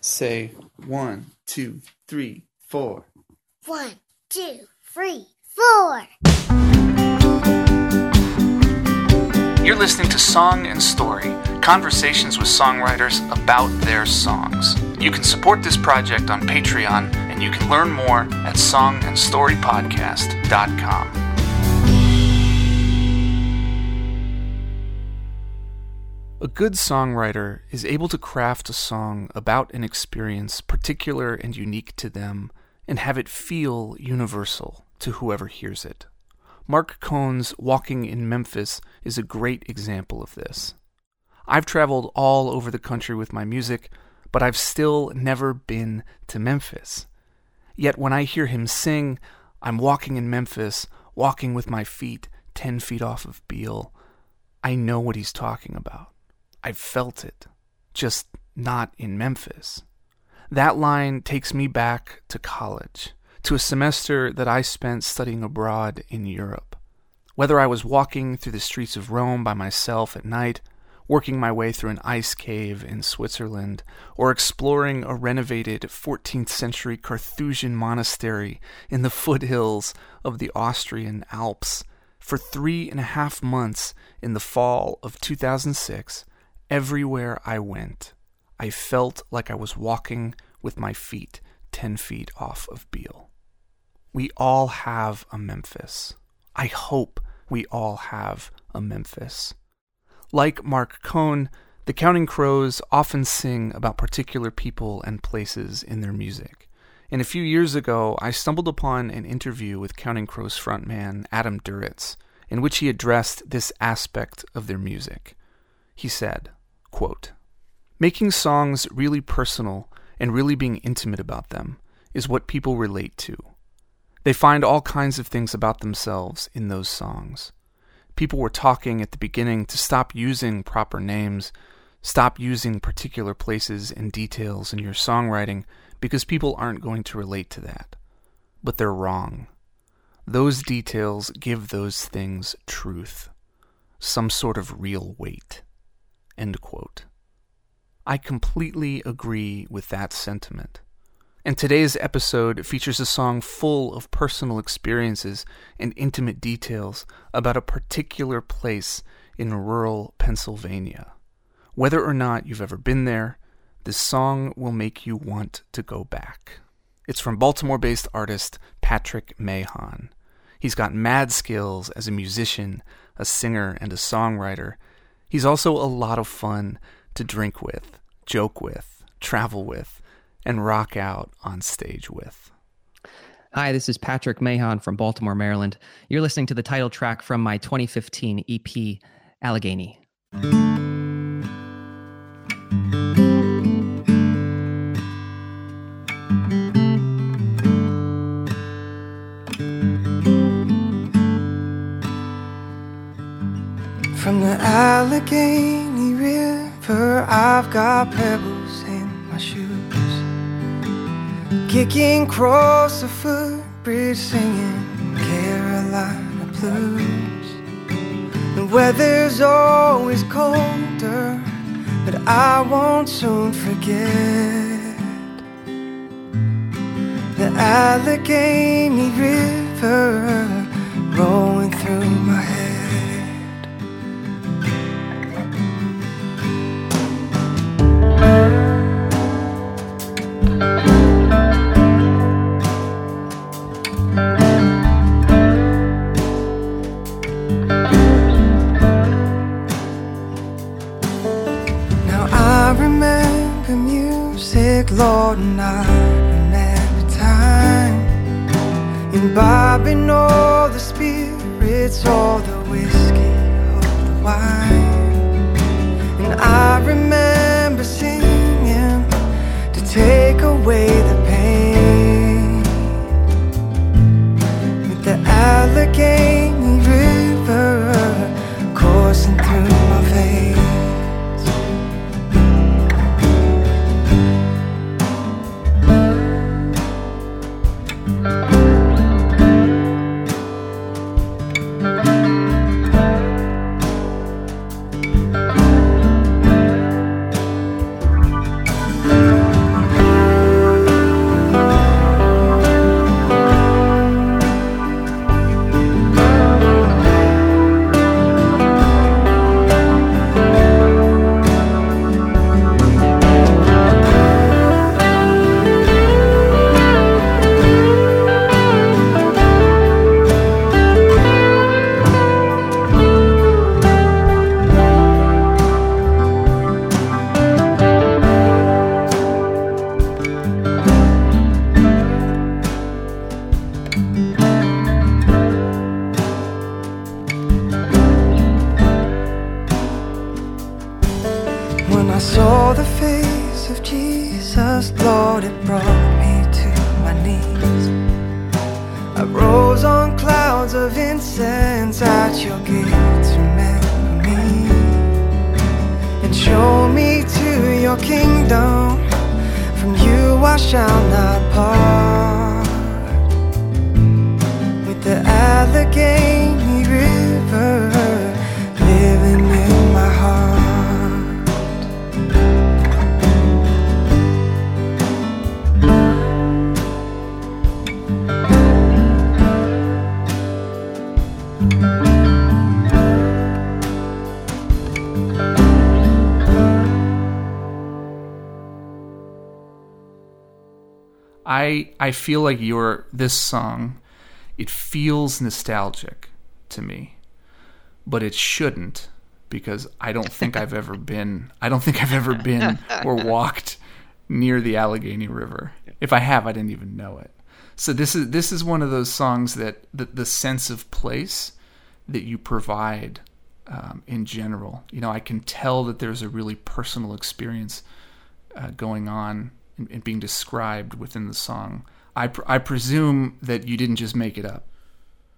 Say one, two, three, four. One, two, three, four. You're listening to Song and Story conversations with songwriters about their songs. You can support this project on Patreon, and you can learn more at songandstorypodcast.com. A good songwriter is able to craft a song about an experience particular and unique to them and have it feel universal to whoever hears it. Marc Cohn's Walking in Memphis is a great example of this. I've traveled all over the country with my music, but I've still never been to Memphis. Yet when I hear him sing, I'm walking in Memphis, walking with my feet 10 feet off of Beale. I know what he's talking about. I've felt it, just not in Memphis. That line takes me back to college, to a semester that I spent studying abroad in Europe. Whether I was walking through the streets of Rome by myself at night, working my way through an ice cave in Switzerland, or exploring a renovated 14th century Carthusian monastery in the foothills of the Austrian Alps. For three and a half months in the fall of 2006, everywhere I went, I felt like I was walking with my feet 10 feet off of Beale. We all have a Memphis. I hope we all have a Memphis. Like Marc Cohn, the Counting Crows often sing about particular people and places in their music. And a few years ago, I stumbled upon an interview with Counting Crows frontman Adam Duritz, in which he addressed this aspect of their music. He said, quote, Making songs really personal and really being intimate about them is what people relate to. They find all kinds of things about themselves in those songs people were talking at the beginning to stop using proper names, stop using particular places and details in your songwriting because people aren't going to relate to that. But they're wrong. Those details give those things truth, some sort of real weight. End quote. I completely agree with that sentiment. And today's episode features a song full of personal experiences and intimate details about a particular place in rural Pennsylvania. Whether or not you've ever been there, this song will make you want to go back. It's from Baltimore based artist Patrick Mahon. He's got mad skills as a musician, a singer, and a songwriter. He's also a lot of fun to drink with, joke with, travel with and rock out on stage with. Hi, this is Patrick Mahon from Baltimore, Maryland. You're listening to the title track from my 2015 EP, Allegheny. The Allegheny River, I've got pebbles in my shoes. Kicking across the footbridge, singing Carolina blues. The weather's always colder, but I won't soon forget the Allegheny River rolling I I feel like your this song, it feels nostalgic to me, but it shouldn't because I don't think I've ever been. I don't think I've ever been or walked near the Allegheny River. If I have, I didn't even know it. So this is this is one of those songs that the, the sense of place that you provide um, in general. You know, I can tell that there's a really personal experience uh, going on and, and being described within the song. I pr- I presume that you didn't just make it up.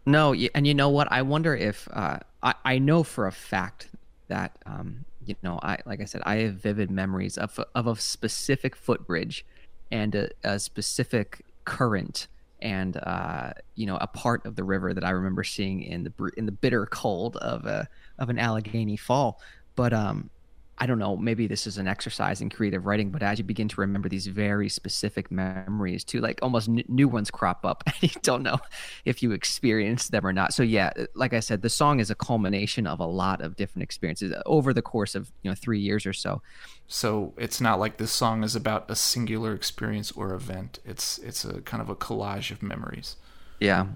No, and you know what? I wonder if uh, I I know for a fact that um, you know I like I said I have vivid memories of of a specific footbridge and a, a specific current and uh, you know a part of the river that I remember seeing in the in the bitter cold of a of an Allegheny fall. But um, I don't know, maybe this is an exercise in creative writing, but as you begin to remember these very specific memories too, like almost n- new ones crop up and you don't know if you experienced them or not. So yeah, uh, like I said, the song is a culmination of a lot of different experiences uh, over the course of, you know, 3 years or so. So it's not like this song is about a singular experience or event. It's it's a kind of a collage of memories. Yeah.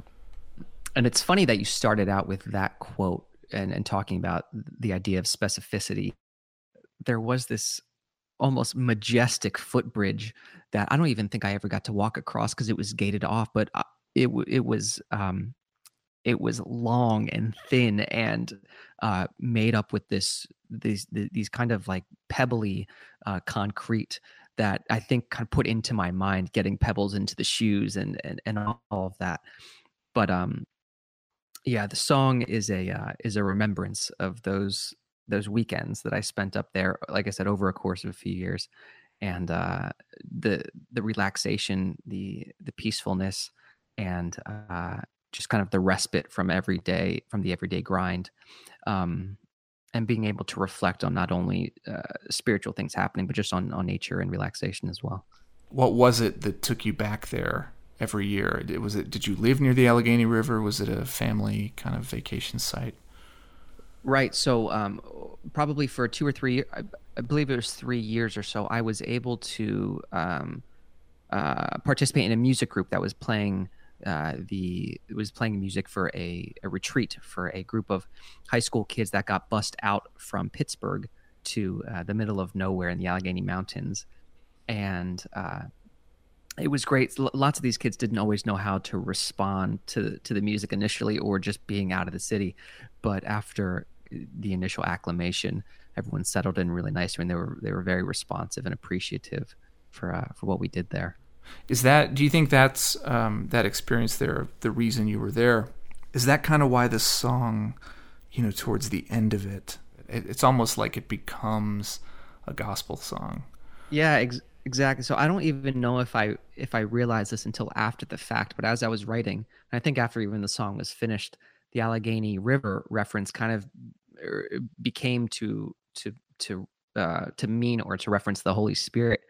And it's funny that you started out with that quote and, and talking about the idea of specificity there was this almost majestic footbridge that I don't even think I ever got to walk across because it was gated off, but uh, it it was um, it was long and thin and uh, made up with this these these kind of like pebbly uh, concrete that I think kind of put into my mind getting pebbles into the shoes and and, and all of that. But um, yeah, the song is a uh, is a remembrance of those those weekends that I spent up there, like I said, over a course of a few years, and uh, the the relaxation, the the peacefulness, and uh, just kind of the respite from every day, from the everyday grind, um, and being able to reflect on not only uh, spiritual things happening, but just on on nature and relaxation as well. What was it that took you back there every year? Was it did you live near the Allegheny River? Was it a family kind of vacation site? Right. So, um, probably for two or three, I, I, believe it was three years or so, I was able to um, uh, participate in a music group that was playing uh, the was playing music for a, a retreat for a group of high school kids that got bussed out from Pittsburgh to uh, the middle of nowhere in the Allegheny Mountains, and uh, it was great. Lots of these kids didn't always know how to respond to to the music initially, or just being out of the city. But after the initial acclamation, everyone settled in really nicely, and they were they were very responsive and appreciative for uh, for what we did there. Is that? Do you think that's um, that experience there? The reason you were there is that kind of why the song, you know, towards the end of it, it it's almost like it becomes a gospel song. Yeah, ex- exactly. So I don't even know if I if I realized this until after the fact, but as I was writing, I think after even the song was finished, the Allegheny River reference kind of became to to to uh, to mean or to reference the Holy Spirit.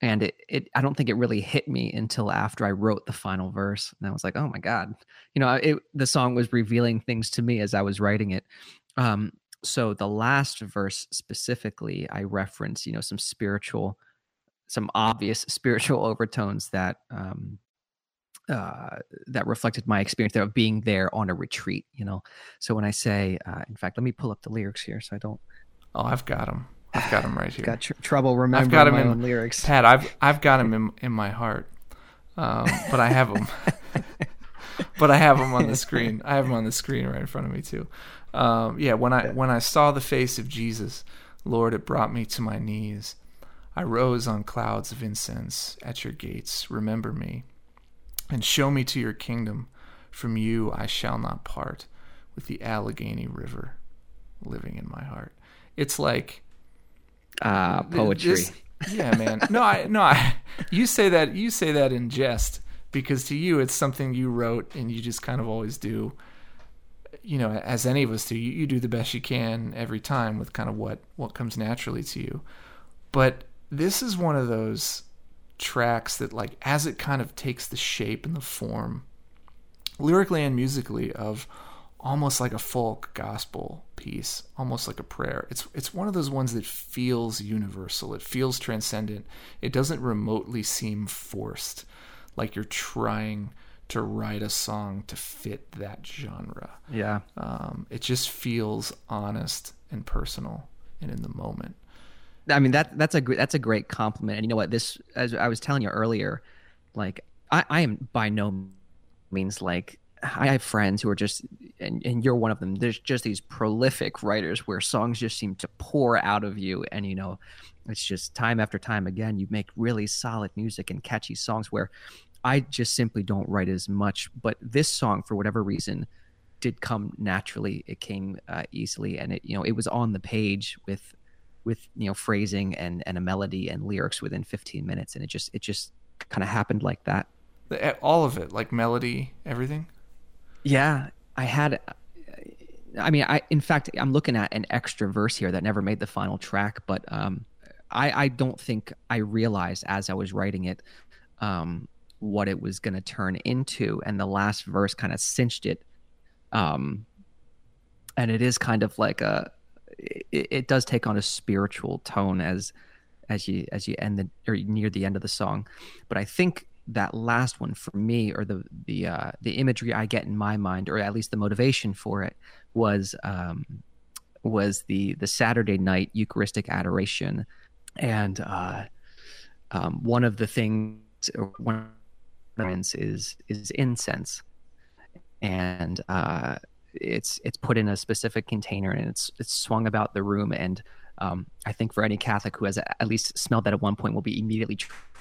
And it, it, I don't think it really hit me until after I wrote the final verse. And I was like, oh my God, you know, it, the song was revealing things to me as I was writing it. Um, so the last verse specifically, I reference, you know, some spiritual, some obvious spiritual overtones that um, uh, that reflected my experience there of being there on a retreat. You know, so when I say, uh, in fact, let me pull up the lyrics here so I don't. Oh, I've got them. I've got them right here. got tr- trouble remembering I've got them my in lyrics. Pat, I've I've got them in in my heart, um, but I have them. but I have them on the screen. I have them on the screen right in front of me too. Um, yeah, when I when I saw the face of Jesus, Lord, it brought me to my knees. I rose on clouds of incense at your gates. Remember me and show me to your kingdom. From you I shall not part with the Allegheny River living in my heart. It's like Ah, poetry. this- yeah, man. No, I no, I you say that you say that in jest because to you it's something you wrote and you just kind of always do. You know, as any of us do, you, you do the best you can every time with kind of what what comes naturally to you. But this is one of those tracks that like as it kind of takes the shape and the form lyrically and musically of almost like a folk gospel piece, almost like a prayer. It's it's one of those ones that feels universal. It feels transcendent. It doesn't remotely seem forced, like you're trying to write a song to fit that genre. yeah. Um, it just feels honest and personal and in the moment. I mean that that's a that's a great compliment. And you know what? This as I was telling you earlier, like I, I am by no means like I have friends who are just and, and you're one of them. There's just these prolific writers where songs just seem to pour out of you and you know it's just time after time again you make really solid music and catchy songs where I just simply don't write as much. But this song, for whatever reason, did come naturally. It came uh, easily, and it you know it was on the page with with you know phrasing and and a melody and lyrics within 15 minutes, and it just it just kind of happened like that. All of it, like melody, everything. Yeah, I had. I mean, I in fact I'm looking at an extra verse here that never made the final track, but um, I I don't think I realized as I was writing it um, what it was going to turn into, and the last verse kind of cinched it. Um, and it is kind of like a, it, it does take on a spiritual tone as as you as you end the or near the end of the song, but I think that last one for me or the the uh, the imagery I get in my mind, or at least the motivation for it, was um, was the the Saturday night Eucharistic adoration, and uh, um, one of the things one of the is is incense, and uh, it's it's put in a specific container and it's it's swung about the room and um, I think for any Catholic who has at least smelled that at one point will be immediately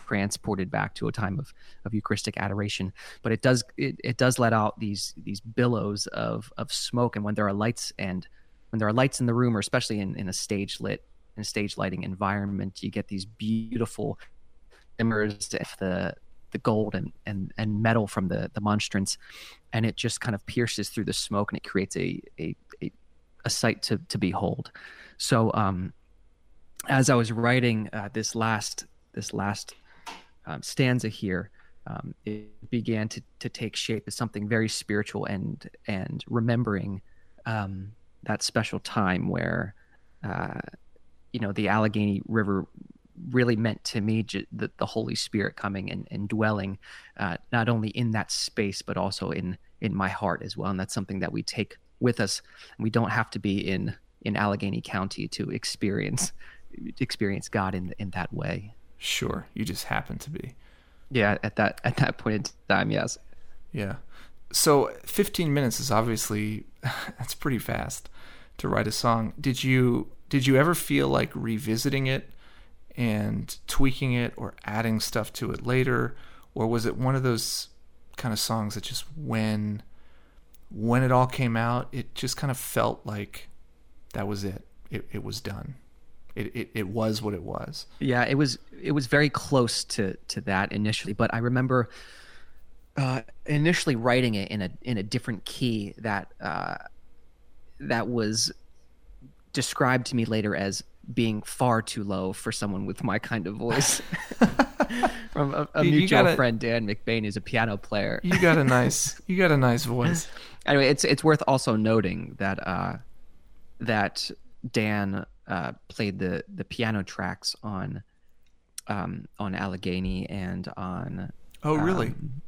transported back to a time of, of Eucharistic adoration. But it does it, it does let out these these billows of of smoke, and when there are lights and when there are lights in the room, or especially in, in a stage lit in stage lighting environment, you get these beautiful shimmers of the the gold and, and, and metal from the, the monstrance, and it just kind of pierces through the smoke and it creates a a, a, a sight to, to behold. So um, as I was writing uh, this last this last um, stanza here, um, it began to, to take shape as something very spiritual and and remembering um, that special time where uh, you know the Allegheny River really meant to me the, the Holy Spirit coming and, and dwelling uh, not only in that space but also in in my heart as well, and that's something that we take with us. We don't have to be in in Allegheny County to experience experience God in in that way. Sure, you just happen to be. Yeah, at that at that point in time, yes. Yeah. So 15 minutes is obviously that's pretty fast to write a song. Did you did you ever feel like revisiting it and tweaking it or adding stuff to it later or was it one of those kind of songs that just when when it all came out, it just kind of felt like that was it. It it was done. It it, it was what it was. Yeah, it was it was very close to to that initially, but I remember uh, initially writing it in a in a different key that uh, that was described to me later as being far too low for someone with my kind of voice. From a, a you mutual gotta- friend, Dan McBain, who's a piano player. You got a nice you got a nice voice. anyway, it's it's worth also noting that uh, that Dan uh, played the the piano tracks on um, on Allegheny and on Oh, really? um,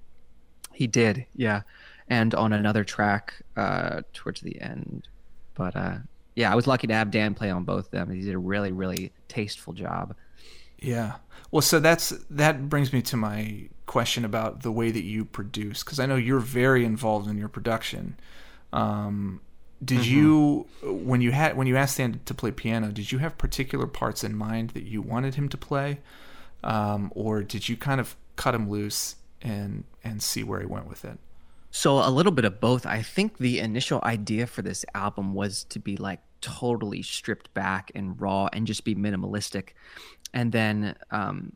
he did, yeah, and on another track uh, towards the end. But uh, yeah, I was lucky to have Dan play on both of them. He did a really really tasteful job. Yeah. Well, so that's that brings me to my question about the way that you produce because I know you're very involved in your production. Um, did you when you had when you asked Dan to play piano, did you have particular parts in mind that you wanted him to play, um, or did you kind of cut him loose and and see where he went with it? So a little bit of both. I think the initial idea for this album was to be like totally stripped back and raw and just be minimalistic. And then um,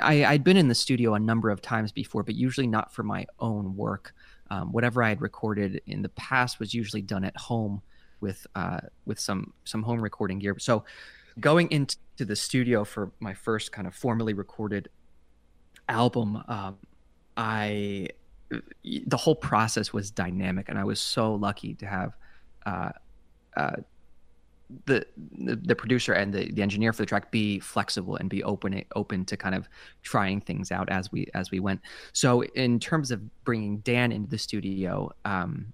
I, I'd been in the studio a number of times before, but usually not for my own work. Um, whatever I had recorded in the past was usually done at home with uh, with some some home recording gear. So going into the studio for my first kind of formally recorded album, um, I the whole process was dynamic, and I was so lucky to have uh, uh, the, the, the producer and the, the engineer for the track be flexible and be open open to kind of trying things out as we as we went. So in terms of bringing Dan into the studio, um,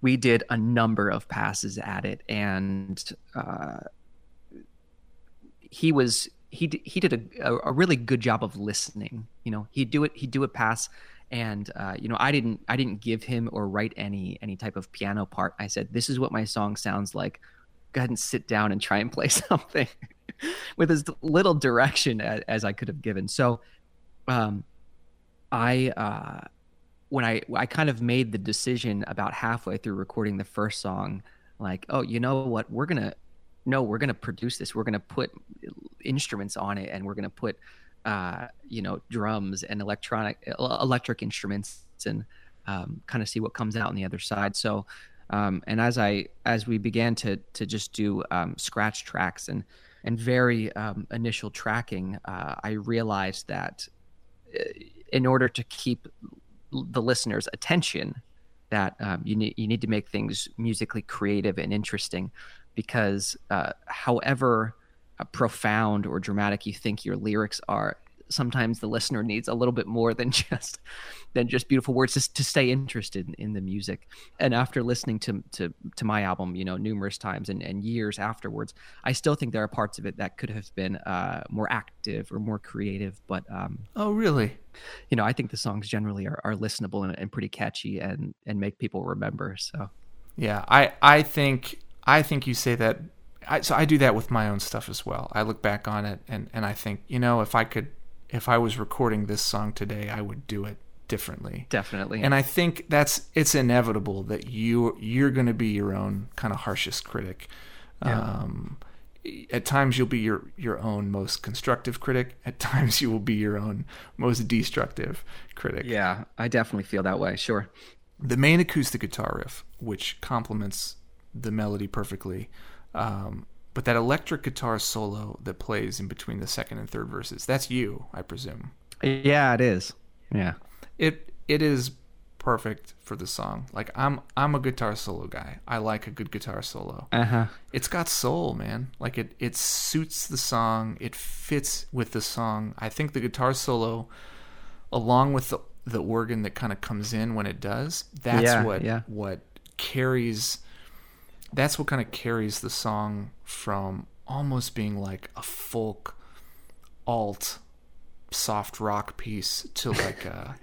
we did a number of passes at it, and uh, he was he he did a, a really good job of listening. You know, he'd do it he'd do a pass and uh, you know i didn't i didn't give him or write any any type of piano part i said this is what my song sounds like go ahead and sit down and try and play something with as little direction as, as, I could have given. So, um, I uh, when I I kind of made the decision about halfway through recording the first song, like, oh, you know what, we're gonna no, we're gonna produce this. We're gonna put instruments on it, and we're gonna put uh, you know drums and electronic electric instruments and um, kind of see what comes out on the other side. So um, and as I as we began to to just do um, scratch tracks and and very um, initial tracking, uh, I realized that uh, in order to keep the listener's attention, that um, you need you need to make things musically creative and interesting, because uh, however uh, profound or dramatic you think your lyrics are, sometimes the listener needs a little bit more than just than just beautiful words to, to stay interested in, in, the music. And after listening to, to to my album you know numerous times and, and years afterwards i still think there are parts of it that could have been uh, more active or more creative but um, oh really? you know i think the songs generally are, are listenable and, and pretty catchy and and make people remember so. Yeah i i think i think you say that I, so I do that with my own stuff as well. I look back on it and, and I think, you know, if I could if I was recording this song today, I would do it differently. Definitely. And I think that's it's inevitable that you you're going to be your own kind of harshest critic. Yeah. Um, at times you'll be your your own most constructive critic. At times you will be your own most destructive critic. Yeah, I definitely feel that way. Sure. The main acoustic guitar riff, which complements the melody perfectly, um, but that electric guitar solo that plays in between the second and third verses, that's you, I presume. Yeah, it is. Yeah. It it is perfect for the song. Like I'm I'm a guitar solo guy. I like a good guitar solo. Uh-huh. It's got soul, man. Like it it suits the song. It fits with the song. I think the guitar solo along with the the organ that kind of comes in when it does, that's yeah, what yeah. what carries that's what kind of carries the song from almost being like a folk alt soft rock piece to like uh, a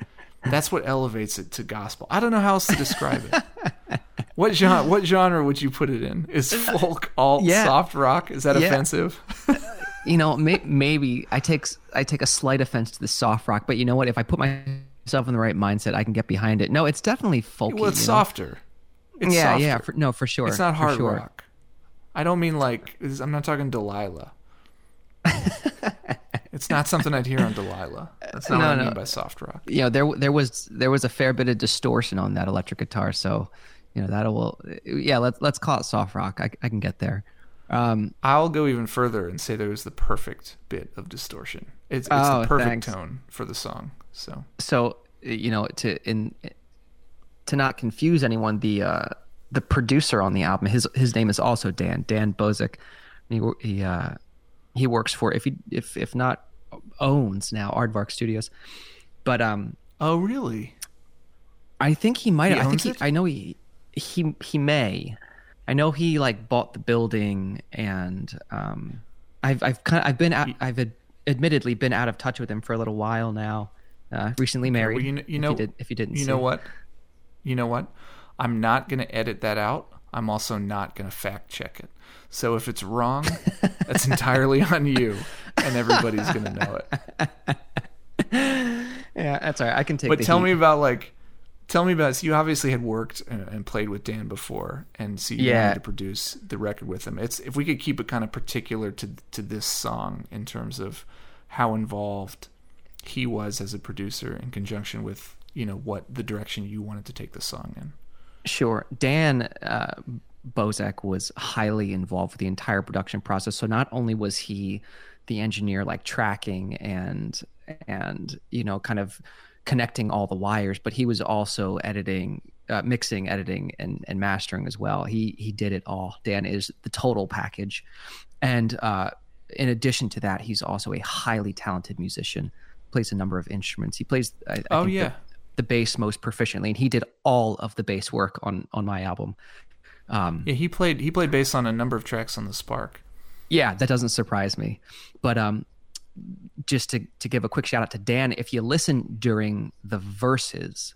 that's what elevates it to gospel. I don't know how else to describe it. what genre what genre would you put it in? Is folk alt yeah. soft rock? Is that yeah. offensive? you know, may, maybe I take I take a slight offense to the soft rock, but you know what? If I put myself in the right mindset, I can get behind it. No, it's definitely folky. Well, it's you know? It's yeah, softer. yeah, for, no, for sure. It's not hard sure. rock. I don't mean like I'm not talking Delilah. it's not something I'd hear on Delilah. That's not no, what I no. mean by soft rock. You know, there there was there was a fair bit of distortion on that electric guitar, so you know that will yeah. Let's let's call it soft rock. I, I can get there. Um, I'll go even further and say there was the perfect bit of distortion. It's, it's oh, the perfect thanks. tone for the song. So so you know to in to not confuse anyone, the uh, the producer on the album, his his name is also Dan Dan Bozik. He he uh, he works for if he if if not owns now Aardvark Studios, but um. Oh really? I think he might. He I think he, I know he he he may. I know he like bought the building and um, I've I've kind of I've been out, I've ad, admittedly been out of touch with him for a little while now. Uh, recently married. Well, you know, you know if, you did, if you didn't, you see. know what? You know what? I'm not going to edit that out. I'm also not going to fact check it. So if it's wrong, that's entirely on you, and everybody's going to know it. Yeah, that's all right. I can take. But tell heat. me about like, tell me about. So you obviously had worked and, and played with Dan before, and so you Yeah. wanted to produce the record with him. It's if we could keep it kind of particular to to this song in terms of how involved he was as a producer in conjunction with you know what the direction you wanted to take the song in. Sure. Dan uh, Bozek was highly involved with the entire production process. So not only was he the engineer, like tracking and and you know, kind of connecting all the wires, but he was also editing, uh, mixing, editing, and and mastering as well. He he did it all. Dan is the total package, and uh, in addition to that, he's also a highly talented musician. Plays a number of instruments. He plays. I, I Oh, yeah. The bass most proficiently, and he did all of the bass work on on my album. Um, Yeah, he played he played bass on a number of tracks on the Spark. yeah, that doesn't surprise me. But um, just to to give a quick shout out to Dan, if you listen during the verses,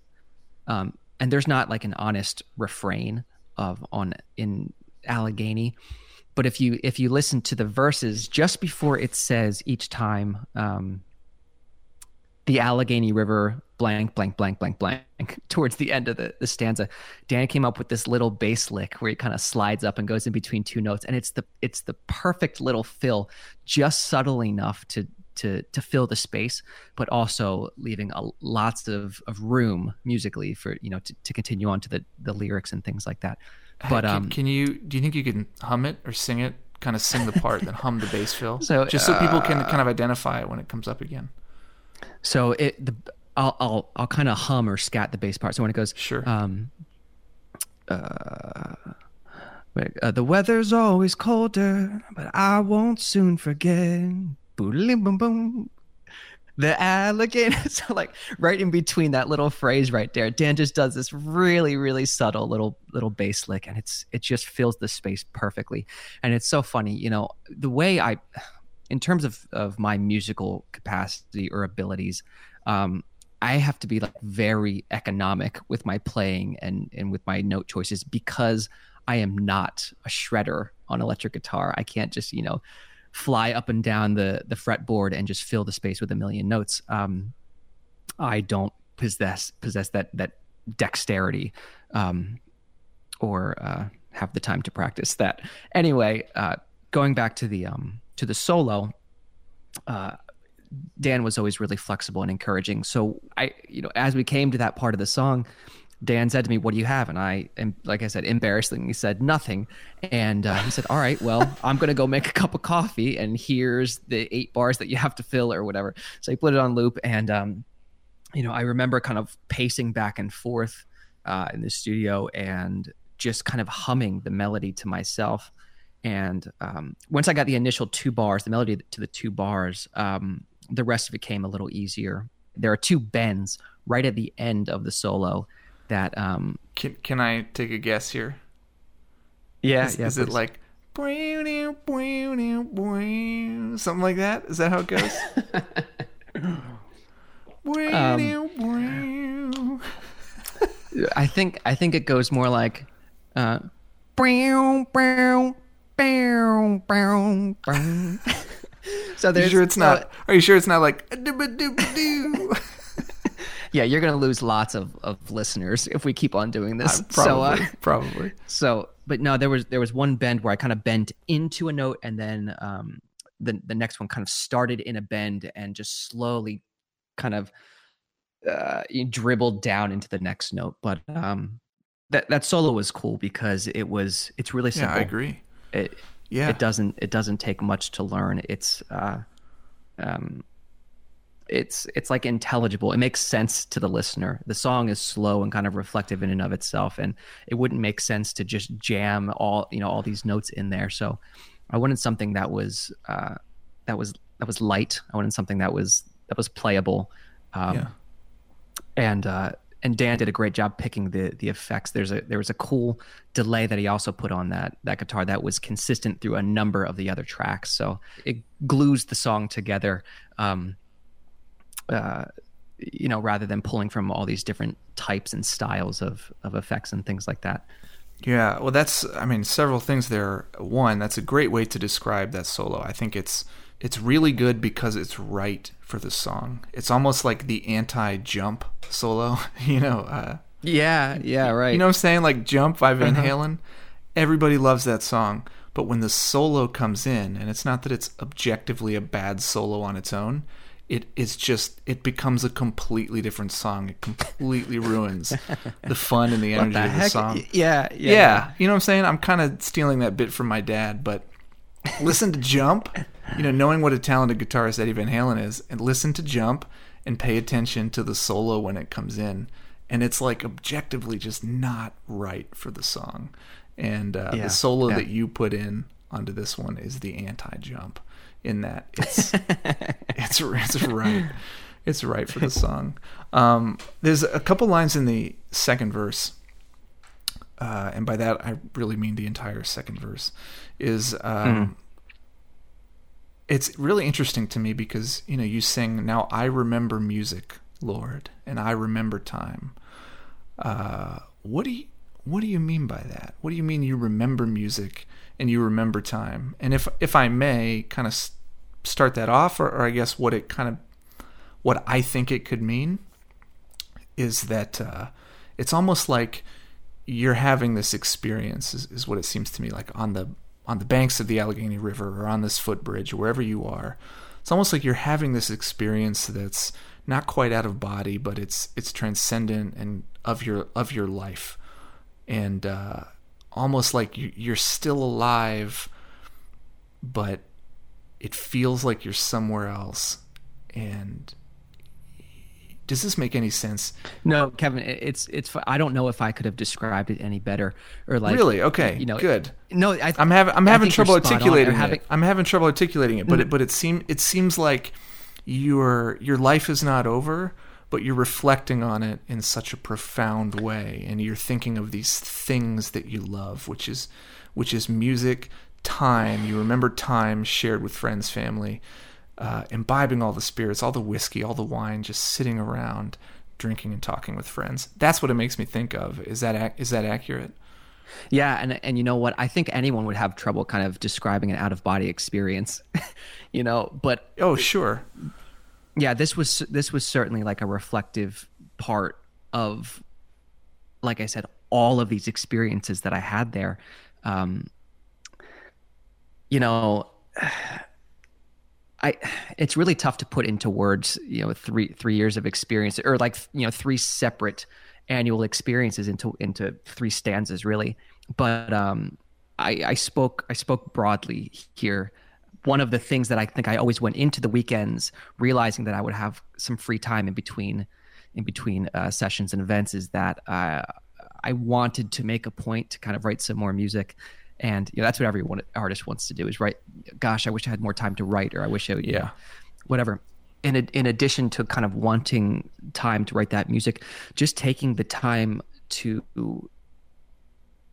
um, and there's not like an honest refrain of on in Allegheny, but if you if you listen to the verses just before it says each time, um, the Allegheny River blank blank blank blank blank towards the end of the, the stanza dan came up with this little bass lick where he kind of slides up and goes in between two notes and it's the it's the perfect little fill just subtle enough to to to fill the space but also leaving a lots of of room musically for you know to, to continue on to the the lyrics and things like that but can, um can you do you think you can hum it or sing it? Kind of sing the part, then hum the bass fill, So, just so people uh, can kind of identify it when it comes up again. So it the I'll I'll I'll kind of hum or scat the bass part. So when it goes Sure. um uh, uh the weather's always colder, but I won't soon forget. Boodly boom boom. The Allegheny. So like right in between that little phrase right there, Dan just does this really really subtle little little bass lick, and it's it just fills the space perfectly. And it's so funny, you know, the way I, in terms of of my musical capacity or abilities, um, I have to be like very economic with my playing and and with my note choices because I am not a shredder on electric guitar. I can't just you know fly up and down the the fretboard and just fill the space with a million notes. Um, I don't possess possess that that dexterity um, or uh, have the time to practice that. Anyway, uh, going back to the um, to the solo. Uh, Dan was always really flexible and encouraging. So I, you know, as we came to that part of the song, Dan said to me, "What do you have?" And I, am like I said, embarrassingly said nothing. And uh, he said, "All right, well, I'm gonna go make a cup of coffee, and here's the eight bars that you have to fill or whatever." So he put it on loop, and um, you know, I remember kind of pacing back and forth uh, in the studio and just kind of humming the melody to myself. And um, once I got the initial two bars, the melody to the two bars, um, the rest of it came a little easier. There are two bends right at the end of the solo that, um, Can can I take a guess here? yeah, Is, yeah, is it like something like that? Is that how it goes? I think I think it goes more like, uh, so Are you there's sure it's not? uh, Are you sure it's not like? Yeah, you're gonna lose lots of, of listeners if we keep on doing this. probably, so uh, probably. so but no there was there was one bend where i kind of bent into a note and then um the the next one kind of started in a bend and just slowly kind of uh dribbled down into the next note but um that that solo was cool because it was it's really Yeah, simple I agree. it Yeah, it doesn't it doesn't take much to learn. It's uh um it's it's like intelligible. It makes sense to the listener. The song is slow and kind of reflective in and of itself and it wouldn't make sense to just jam all you know all these notes in there. So i wanted something that was uh that was that was light. I wanted something that was that was playable. Um yeah. and uh and Dan did a great job picking the the effects. There's a there was a cool delay that he also put on that that guitar that was consistent through a number of the other tracks. So it glues the song together. Um, uh, you know, rather than pulling from all these different types and styles of of effects and things like that. Yeah, well, that's I mean several things there. One, that's a great way to describe that solo. I think it's it's really good because it's right for the song. It's almost like the anti-jump solo, you know. Uh, yeah, yeah, right. You know what I'm saying? Like Jump by Van uh-huh. Halen. Everybody loves that song, but when the solo comes in, and it's not that it's objectively a bad solo on its own, it is just it becomes a completely different song. It completely ruins the fun and the energy the of the heck? song. Yeah, yeah, yeah, yeah. You know what I'm saying? I'm kind of stealing that bit from my dad, but listen to Jump. You know, knowing what a talented guitarist Eddie Van Halen is, and listen to Jump and pay attention to the solo when it comes in, and it's like objectively just not right for the song. And uh, Yeah, the solo yeah. that you put in onto this one is the anti-jump. In that it's it's it's right. It's right for the song. Um, there's a couple lines in the second verse, uh, and by that I really mean the entire second verse. Is um, it's really interesting to me because you know you sing now I remember music, Lord, and I remember time. Uh, what do you what do you mean by that? What do you mean you remember music and you remember time? And if if I may kind of s- start that off, or, or I guess what it kind of what I think it could mean is that uh, it's almost like you're having this experience is, is what it seems to me like on the on the banks of the Allegheny River or on this footbridge wherever you are. It's almost like you're having this experience that's not quite out of body, but it's it's transcendent and of your of your life, and uh, almost like you, you're still alive, but it feels like you're somewhere else. And does this make any sense? No, Kevin, it's it's. I don't know if I could have described it any better or like really? Okay. You know, good. No, I, I'm having I'm having trouble articulating having- it. I'm having trouble articulating it, but it, mm-hmm. but it seem it seems like your your life is not over, but you're reflecting on it in such a profound way, and you're thinking of these things that you love, which is which is music, time. You remember time shared with friends, family, uh, imbibing all the spirits, all the whiskey, all the wine, just sitting around, drinking and talking with friends. That's what it makes me think of. Is that ac- is that accurate? Yeah, and and you know what? I think anyone would have trouble kind of describing an out of body experience, you know. But Oh, sure. yeah, this was this was certainly like a reflective part of, like I said, all of these experiences that I had there. Um, you know, I it's really tough to put into words. You know, three three years of experience, or like you know, three separate annual experiences into into three stanzas, really. But um, I, I spoke I spoke broadly here. One of the things that I think I always went into the weekends realizing that I would have some free time in between in between uh, sessions and events is that uh, I wanted to make a point to kind of write some more music. And you know that's what every one artist wants to do is write. Gosh, I wish I had more time to write, or I wish I would, you Yeah. know, whatever. In in addition to kind of wanting time to write that music, just taking the time to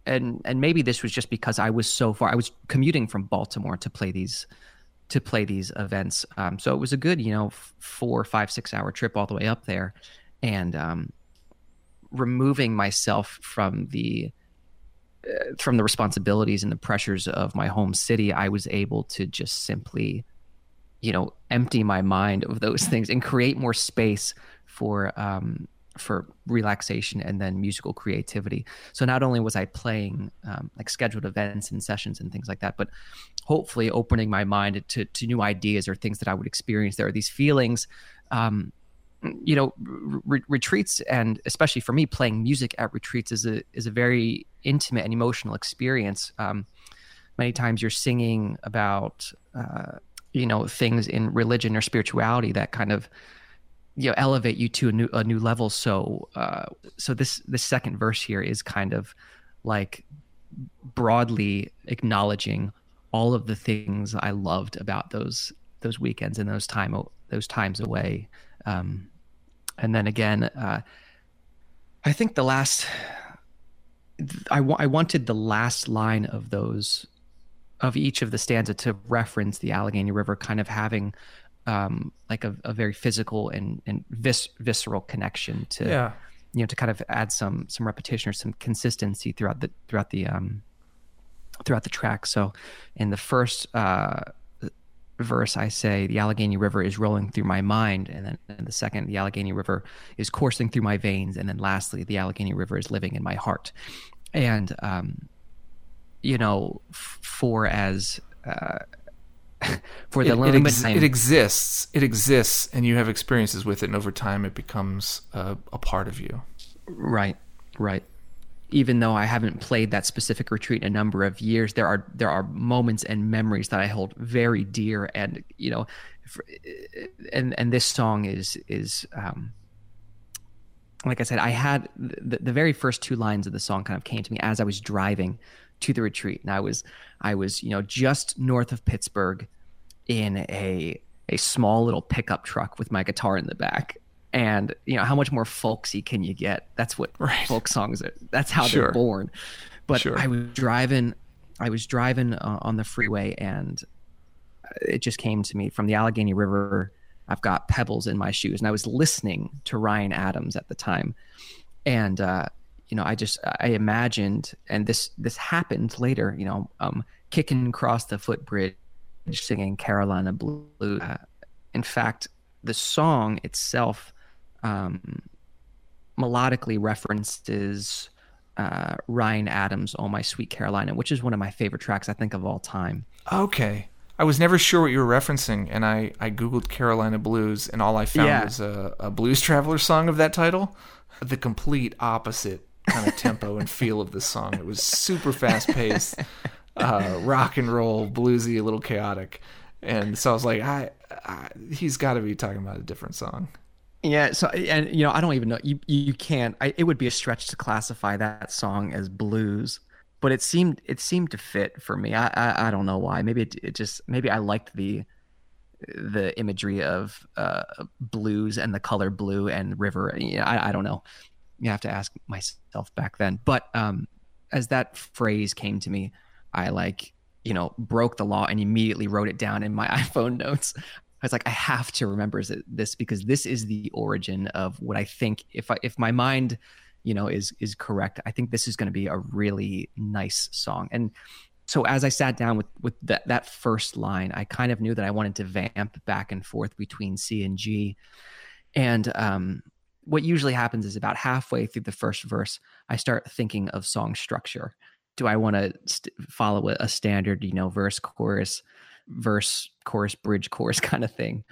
and and maybe this was just because I was so far. I was commuting from Baltimore to play these to play these events. Um, so it was a good, you know, four, five, six hour trip all the way up there, and um, removing myself from the from the responsibilities and the pressures of my home city, I was able to just simply, you know, empty my mind of those things and create more space for um, for relaxation and then musical creativity. So not only was I playing um, like scheduled events and sessions and things like that, but hopefully opening my mind to to new ideas or things that I would experience there. Are these feelings. Um, you know, re- retreats and especially for me, playing music at retreats is a is a very intimate and emotional experience. Um, many times you're singing about uh, you know things in religion or spirituality that kind of you know elevate you to a new a new level. So uh, so this this second verse here is kind of like broadly acknowledging all of the things I loved about those those weekends and those time those times away. Um, and then again, uh, I think the last I I wanted the last line of those of each of the stanza to reference the Allegheny River, kind of having um, like a, a, very physical and and vis- visceral connection to yeah. you know to kind of add some some repetition or some consistency throughout the throughout the um throughout the track. So in the first uh, verse, I say the Allegheny River is rolling through my mind, and then in the second, the Allegheny River is coursing through my veins, and then lastly, the Allegheny River is living in my heart. And um, you know, f- for as uh, for the it, it, ex- it, exists, it exists, and you have experiences with it, and over time, it becomes a, a part of you. Right, right even though I haven't played that specific retreat in a number of years, there are there are moments and memories that I hold very dear, and you know, and and this song is is um, like I said, I had the, the very first two lines of the song kind of came to me as I was driving to the retreat, and I was I was you know just north of Pittsburgh in a a small little pickup truck with my guitar in the back and you know how much more folksy can you get that's what right. folk songs are that's how sure. they're born but sure. i was driving i was driving uh, on the freeway and it just came to me from the allegheny river i've got pebbles in my shoes and i was listening to ryan adams at the time and uh, you know i just i imagined and this this happened later you know um, kicking across the footbridge singing carolina blue uh, in fact the song itself um, melodically references uh, Ryan Adams' "Oh My Sweet Carolina," which is one of my favorite tracks I think of all time. Okay, I was never sure what you were referencing, and I I googled Carolina blues, and all I found yeah. was a, a Blues Traveler song of that title. The complete opposite kind of tempo and feel of this song. It was super fast paced, uh, rock and roll, bluesy, a little chaotic, and so I was like, I, I he's got to be talking about a different song. Yeah. So, and you know, I don't even know. You you can't. I, it would be a stretch to classify that song as blues, but it seemed it seemed to fit for me. I I, I don't know why. Maybe it, it just maybe I liked the the imagery of uh, blues and the color blue and river. You know, I I don't know. You have to ask myself back then. But um, as that phrase came to me, I like you know broke the law and immediately wrote it down in my iphone notes I was like, I have to remember this because this is the origin of what I think. If I, if my mind, you know, is is correct, I think this is going to be a really nice song. And so as I sat down with with that that first line, I kind of knew that I wanted to vamp back and forth between C and G. And um, what usually happens is about halfway through the first verse, I start thinking of song structure. Do I want to st- follow a, a standard, you know, verse chorus? verse, chorus, bridge, chorus kind of thing.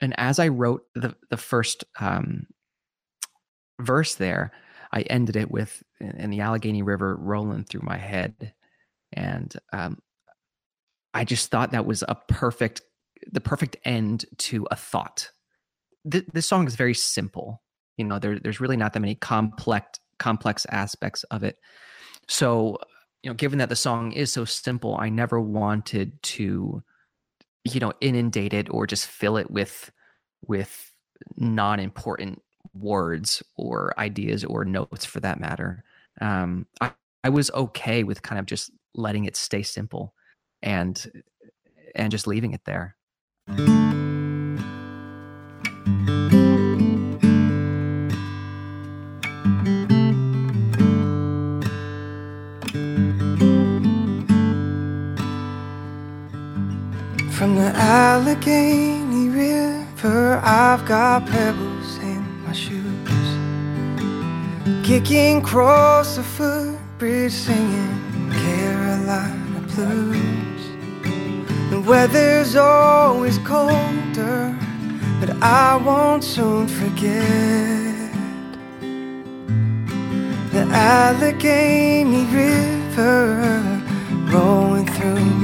And as I wrote the the first um, verse there, I ended it with "in the Allegheny River rolling through my head," and um, I just thought that was a perfect, the perfect end to a thought. Th- this song is very simple. You know, there, there's really not that many complex complex aspects of it. So you know, given that the song is so simple, I never wanted to, you know, inundate it or just fill it with with non-important words or ideas or notes for that matter. Um, I, I was okay with kind of just letting it stay simple and and just leaving it there. Allegheny River, I've got pebbles in my shoes. Kicking across the footbridge, singing Carolina blues. The weather's always colder, but I won't soon forget. The Allegheny River rolling through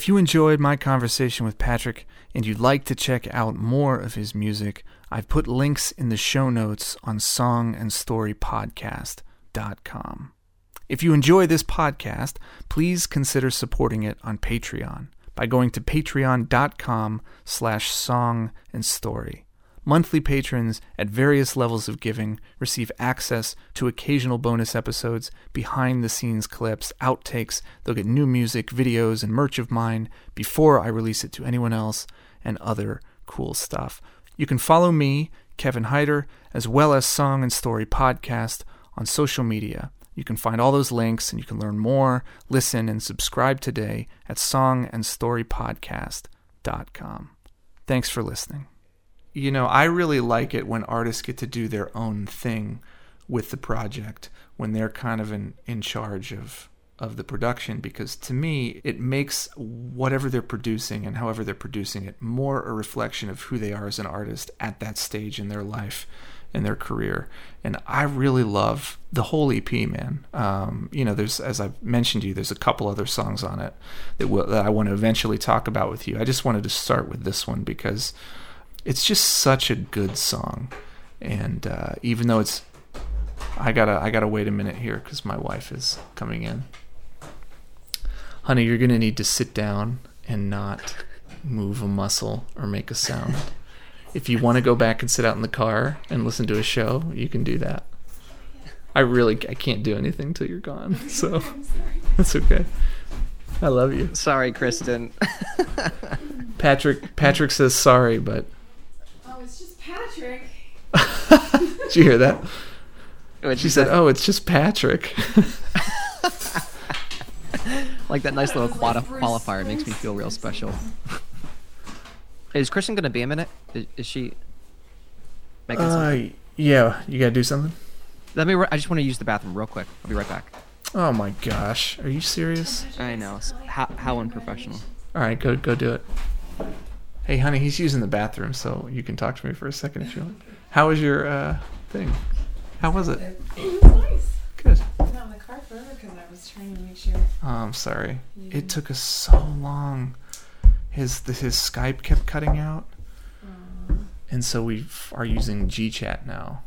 If you enjoyed my conversation with Patrick and you'd like to check out more of his music, I've put links in the show notes on songandstorypodcast.com. If you enjoy this podcast, please consider supporting it on Patreon by going to patreon.com slash song and story. Monthly patrons at various levels of giving receive access to occasional bonus episodes, behind the scenes clips, outtakes. They'll get new music, videos, and merch of mine before I release it to anyone else, and other cool stuff. You can follow me, Kevin Hyder, as well as Song and Story Podcast on social media. You can find all those links and you can learn more, listen, and subscribe today at songandstorypodcast.com. Thanks for listening you know, I really like it when artists get to do their own thing with the project when they're kind of in, in charge of of the production because to me it makes whatever they're producing and however they're producing it more a reflection of who they are as an artist at that stage in their life in their career. And i really love the whole ep man. Um, you know there's as i've mentioned to you there's a couple other songs on it that, will, that i want to eventually talk about with you. I just wanted to start with this one because it's just such a good song. And uh, even though it's i gotta i gotta wait a minute here because my wife is coming in. Honey you're gonna need to sit down and not move a muscle or make a sound. If you want to go back and sit out in the car and listen to a show you can do that. I really i can't do anything till you're gone so that's okay. I love you. Sorry, Kristen. patrick patrick says sorry but Oh, it's just Patrick. Did you hear that What'd She said, "Oh, it's just Patrick." like that nice little That was like quali- Bruce qualifier makes me feel real special. Is Kristen gonna be a minute? Is, is she? Making something? uh, yeah, you gotta do something. Let me. I just want to use the bathroom real quick. I'll be right back. Oh my gosh, are you serious? I know. How, how unprofessional. All right, go go do it. Hey, honey, he's using the bathroom, so you can talk to me for a second if you want. How was your uh, thing? How was it? It was nice. Good. I've been out in the car forever because I was trying to make sure. Oh, I'm sorry. It took us so long. His the, his Skype kept cutting out, and so we are using GChat now.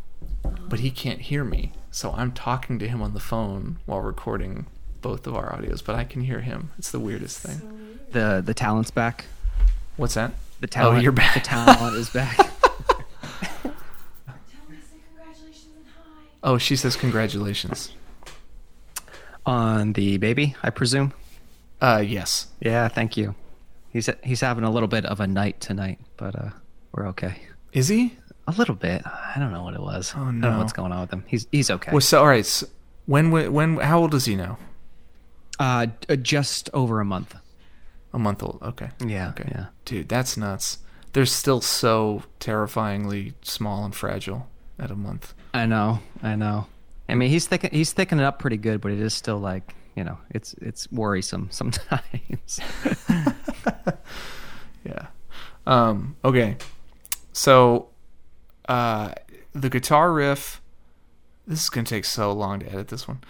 But he can't hear me, so I'm talking to him on the phone while recording both of our audios. But I can hear him. It's the weirdest thing. The the talent's back. What's that? The talent. Oh, you're back. The talent is back. Tell me, say congratulations and hi. Oh, she says congratulations. On the baby, I presume. Uh, yes. Yeah, thank you. He's he's having a little bit of a night tonight, but uh, we're okay. Is he? A little bit. I don't know what it was. Oh, I don't know no. what's going on with him. He's he's okay. Well, so all right. So when when how old is he now? Uh, uh, just over a month. A month old. Okay. Yeah, Okay. yeah. Dude, that's nuts. They're still so terrifyingly small and fragile at a month. I know, I know. I mean, he's thick, he's thickening it up pretty good, but it is still like you know, it's it's worrisome sometimes. Yeah. Um, okay. So uh the guitar riff this is gonna take so long to edit this one.